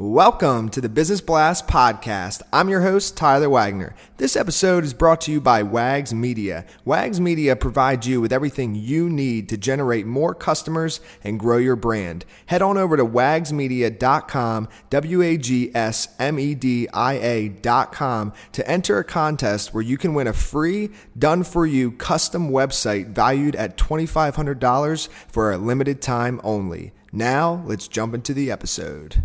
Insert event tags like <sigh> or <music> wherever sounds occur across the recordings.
Welcome to the Business Blast podcast. I'm your host, Tyler Wagner. This episode is brought to you by Wags Media. Wags Media provides you with everything you need to generate more customers and grow your brand. Head on over to wagsmedia.com, W A G S M E D I A.com to enter a contest where you can win a free, done for you custom website valued at $2,500 for a limited time only. Now, let's jump into the episode.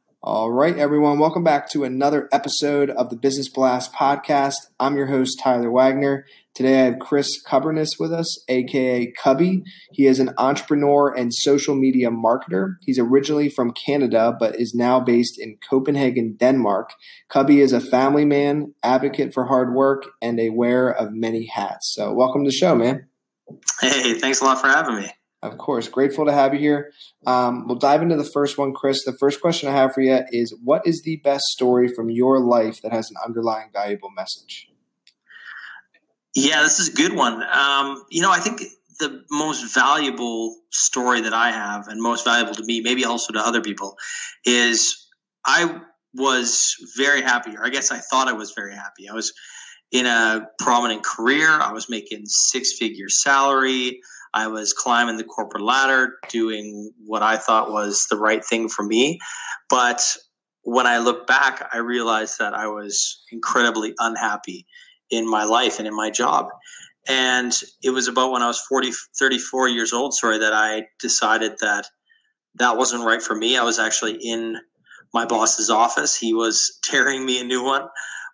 All right, everyone, welcome back to another episode of the Business Blast podcast. I'm your host, Tyler Wagner. Today I have Chris Kubbernus with us, aka Kubby. He is an entrepreneur and social media marketer. He's originally from Canada, but is now based in Copenhagen, Denmark. Kubby is a family man, advocate for hard work, and a wearer of many hats. So, welcome to the show, man. Hey, thanks a lot for having me. Of course. Grateful to have you here. Um, we'll dive into the first one, Chris. The first question I have for you is What is the best story from your life that has an underlying valuable message? Yeah, this is a good one. Um, you know, I think the most valuable story that I have, and most valuable to me, maybe also to other people, is I was very happy, or I guess I thought I was very happy. I was in a prominent career, I was making six figure salary. I was climbing the corporate ladder, doing what I thought was the right thing for me. But when I look back, I realized that I was incredibly unhappy in my life and in my job. And it was about when I was 40, 34 years old, sorry, that I decided that that wasn't right for me. I was actually in my boss's office. He was <laughs> tearing me a new one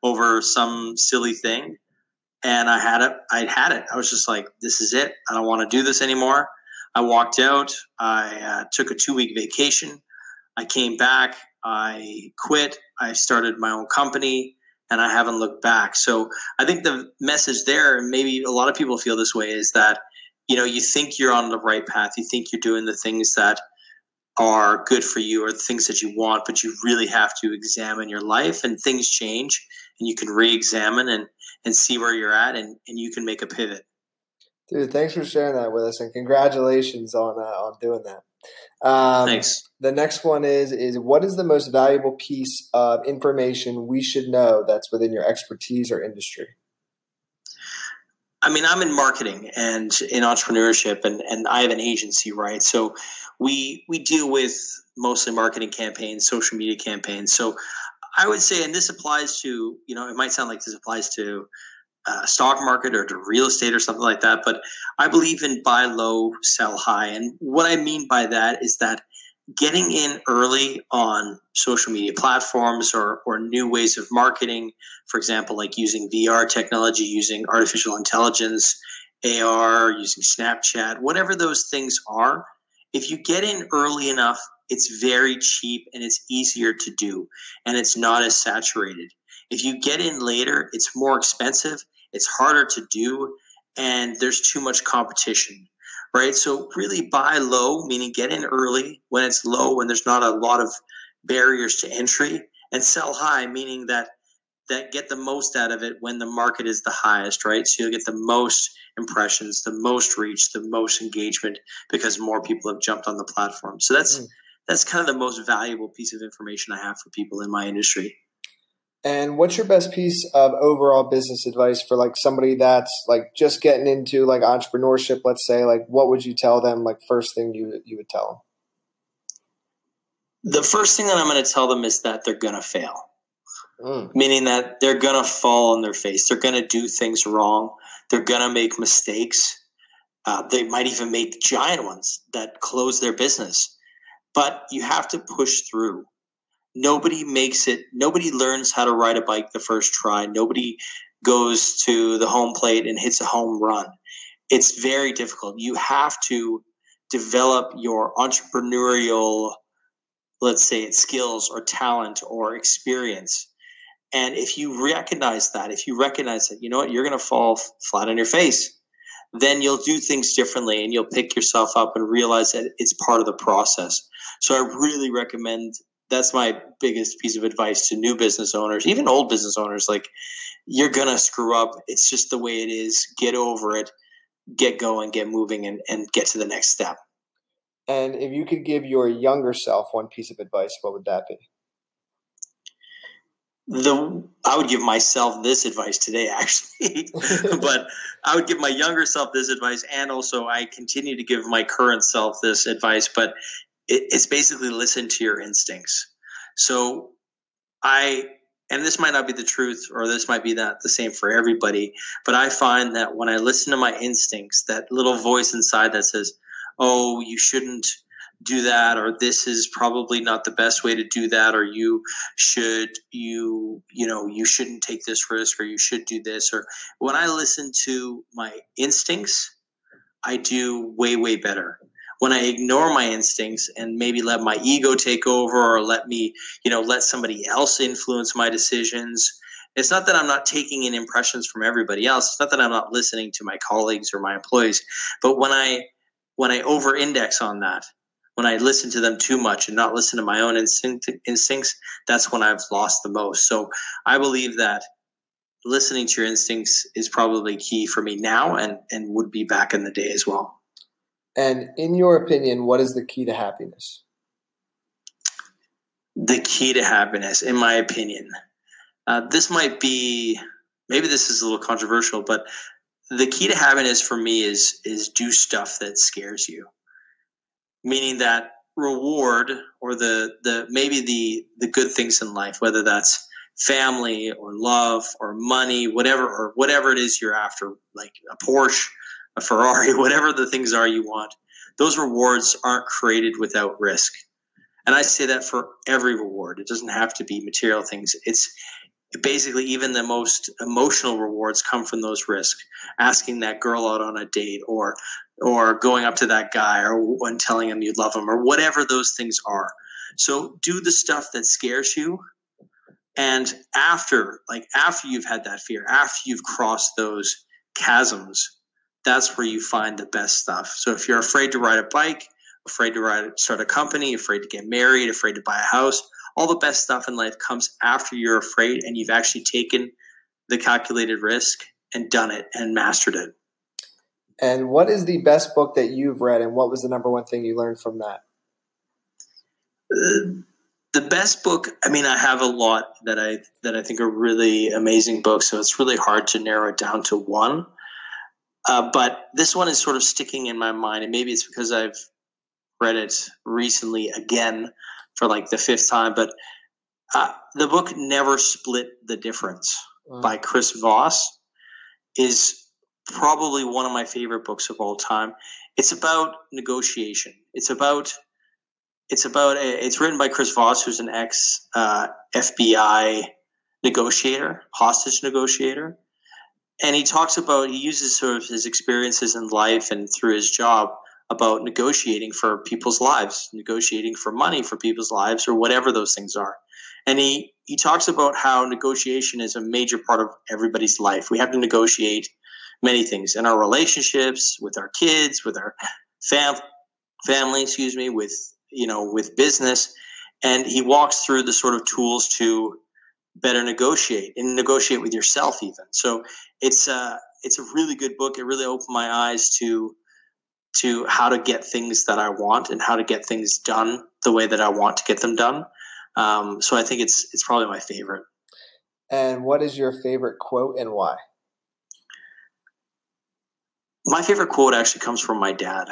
over some silly thing and I had it. I had it. I was just like, "This is it. I don't want to do this anymore." I walked out. I uh, took a two week vacation. I came back. I quit. I started my own company, and I haven't looked back. So I think the message there, and maybe a lot of people feel this way, is that you know you think you're on the right path. You think you're doing the things that are good for you or the things that you want, but you really have to examine your life and things change and you can re-examine and and see where you're at and, and you can make a pivot. Dude, thanks for sharing that with us and congratulations on uh, on doing that. Um, thanks. The next one is is what is the most valuable piece of information we should know that's within your expertise or industry? I mean, I'm in marketing and in entrepreneurship, and, and I have an agency, right? So we we deal with mostly marketing campaigns, social media campaigns. So I would say, and this applies to, you know, it might sound like this applies to uh, stock market or to real estate or something like that, but I believe in buy low, sell high. And what I mean by that is that getting in early on social media platforms or, or new ways of marketing, for example, like using VR technology, using artificial intelligence, AR, using Snapchat, whatever those things are, if you get in early enough it's very cheap and it's easier to do and it's not as saturated. If you get in later, it's more expensive, it's harder to do, and there's too much competition. Right? So really buy low, meaning get in early when it's low, when there's not a lot of barriers to entry, and sell high, meaning that that get the most out of it when the market is the highest, right? So you'll get the most impressions, the most reach, the most engagement because more people have jumped on the platform. So that's mm that's kind of the most valuable piece of information I have for people in my industry. And what's your best piece of overall business advice for like somebody that's like just getting into like entrepreneurship, let's say, like what would you tell them like first thing you you would tell them? The first thing that I'm going to tell them is that they're going to fail. Mm. Meaning that they're going to fall on their face. They're going to do things wrong. They're going to make mistakes. Uh, they might even make giant ones that close their business but you have to push through. Nobody makes it, nobody learns how to ride a bike the first try. Nobody goes to the home plate and hits a home run. It's very difficult. You have to develop your entrepreneurial, let's say it skills or talent or experience. And if you recognize that, if you recognize that, you know what, you're going to fall flat on your face then you'll do things differently and you'll pick yourself up and realize that it's part of the process. So I really recommend that's my biggest piece of advice to new business owners, even old business owners. Like, you're gonna screw up. It's just the way it is. Get over it. Get going. Get moving, and and get to the next step. And if you could give your younger self one piece of advice, what would that be? The I would give myself this advice today, <laughs> actually, <laughs> but I would give my younger self this advice, and also I continue to give my current self this advice. But it, it's basically listen to your instincts. So I, and this might not be the truth, or this might be not the same for everybody, but I find that when I listen to my instincts, that little voice inside that says, "Oh, you shouldn't." Do that or this is probably not the best way to do that or you should you you know you shouldn't take this risk or you should do this or when i listen to my instincts i do way way better. When i ignore my instincts and maybe let my ego take over or let me you know let somebody else influence my decisions it's not that i'm not taking in impressions from everybody else it's not that i'm not listening to my colleagues or my employees but when i when i over index on that when I listen to them too much and not listen to my own instinct, instincts, that's when I've lost the most. So I believe that listening to your instincts is probably key for me now and, and would be back in the day as well. And in your opinion, what is the key to happiness? The key to happiness, in my opinion, uh, this might be maybe this is a little controversial, but the key to happiness for me is is do stuff that scares you meaning that reward or the the maybe the the good things in life whether that's family or love or money whatever or whatever it is you're after like a Porsche a Ferrari <laughs> whatever the things are you want those rewards aren't created without risk. And I say that for every reward. It doesn't have to be material things. It's basically even the most emotional rewards come from those risks. Asking that girl out on a date or or going up to that guy or when telling him you love him or whatever those things are. So do the stuff that scares you. And after like after you've had that fear after you've crossed those chasms that's where you find the best stuff. So if you're afraid to ride a bike afraid to ride start a company afraid to get married afraid to buy a house all the best stuff in life comes after you're afraid and you've actually taken the calculated risk and done it and mastered it. And what is the best book that you've read, and what was the number one thing you learned from that? Uh, the best book. I mean, I have a lot that I that I think are really amazing books, so it's really hard to narrow it down to one. Uh, but this one is sort of sticking in my mind, and maybe it's because I've read it recently again for like the fifth time. But uh, the book Never Split the Difference mm. by Chris Voss is probably one of my favorite books of all time. It's about negotiation. It's about it's about it's written by Chris Voss, who's an ex uh, FBI negotiator, hostage negotiator, and he talks about he uses sort of his experiences in life and through his job about negotiating for people's lives, negotiating for money for people's lives, or whatever those things are. And he, he talks about how negotiation is a major part of everybody's life. We have to negotiate many things in our relationships, with our kids, with our fam- family, excuse me, with you know, with business. And he walks through the sort of tools to better negotiate and negotiate with yourself even. So it's a, uh, it's a really good book. It really opened my eyes to to how to get things that I want and how to get things done the way that I want to get them done. Um, so I think it's it's probably my favorite. And what is your favorite quote and why? My favorite quote actually comes from my dad.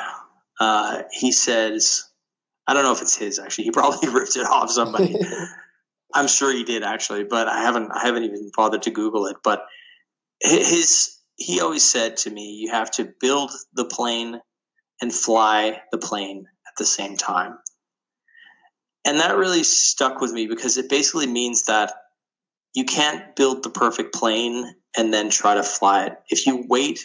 Uh, he says, I don't know if it's his actually. He <laughs> probably ripped it off somebody. <laughs> I'm sure he did actually, but I haven't I haven't even bothered to Google it. But his he always said to me, you have to build the plane and fly the plane at the same time. And that really stuck with me because it basically means that you can't build the perfect plane and then try to fly it. If you wait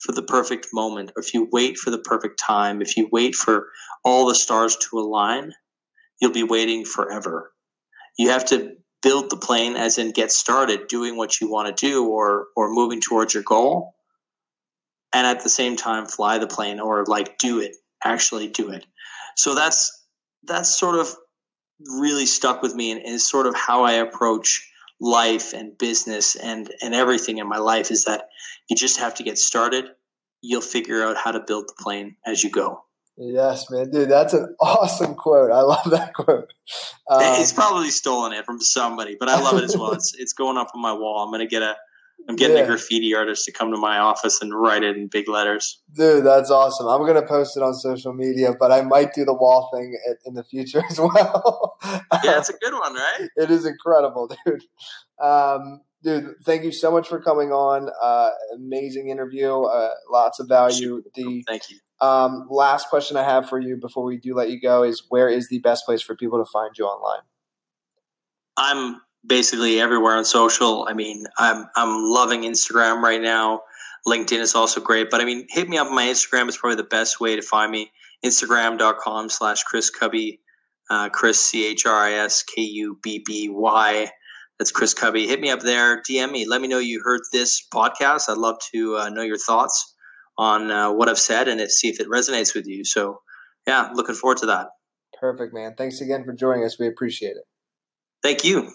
for the perfect moment, or if you wait for the perfect time, if you wait for all the stars to align, you'll be waiting forever. You have to build the plane as in get started doing what you want to do or or moving towards your goal and at the same time fly the plane or like do it actually do it so that's that's sort of really stuck with me and is sort of how I approach life and business and and everything in my life is that you just have to get started. You'll figure out how to build the plane as you go. Yes, man, dude, that's an awesome quote. I love that quote. Um, He's probably stolen it from somebody, but I love it as well. it's it's going up on my wall. I'm gonna get a I'm getting yeah. a graffiti artist to come to my office and write it in big letters. Dude, that's awesome. I'm going to post it on social media, but I might do the wall thing in the future <laughs> as well. yeah, it's a good one, right? <laughs> it is incredible, dude. Um, dude, thank you so much for coming on. Uh, amazing interview. Uh, lots of value. The, thank you. Um, last question I have for you before we do let you go is where is the best place for people to find you online? I'm basically everywhere on social. I mean, I'm I'm loving Instagram right now. LinkedIn is also great, but I mean, hit me up on my Instagram. is probably the best way to find me. Instagram.com slash Chris Kubby, uh, Chris C H R I S K U B B Y. That's Chris Kubby. Hit me up there. DM me. Let me know you heard this podcast. I'd love to uh, know your thoughts on uh, what I've said and see if it resonates with you. So, yeah, looking forward to that. Perfect, man. Thanks again for joining us. We appreciate it. Thank you.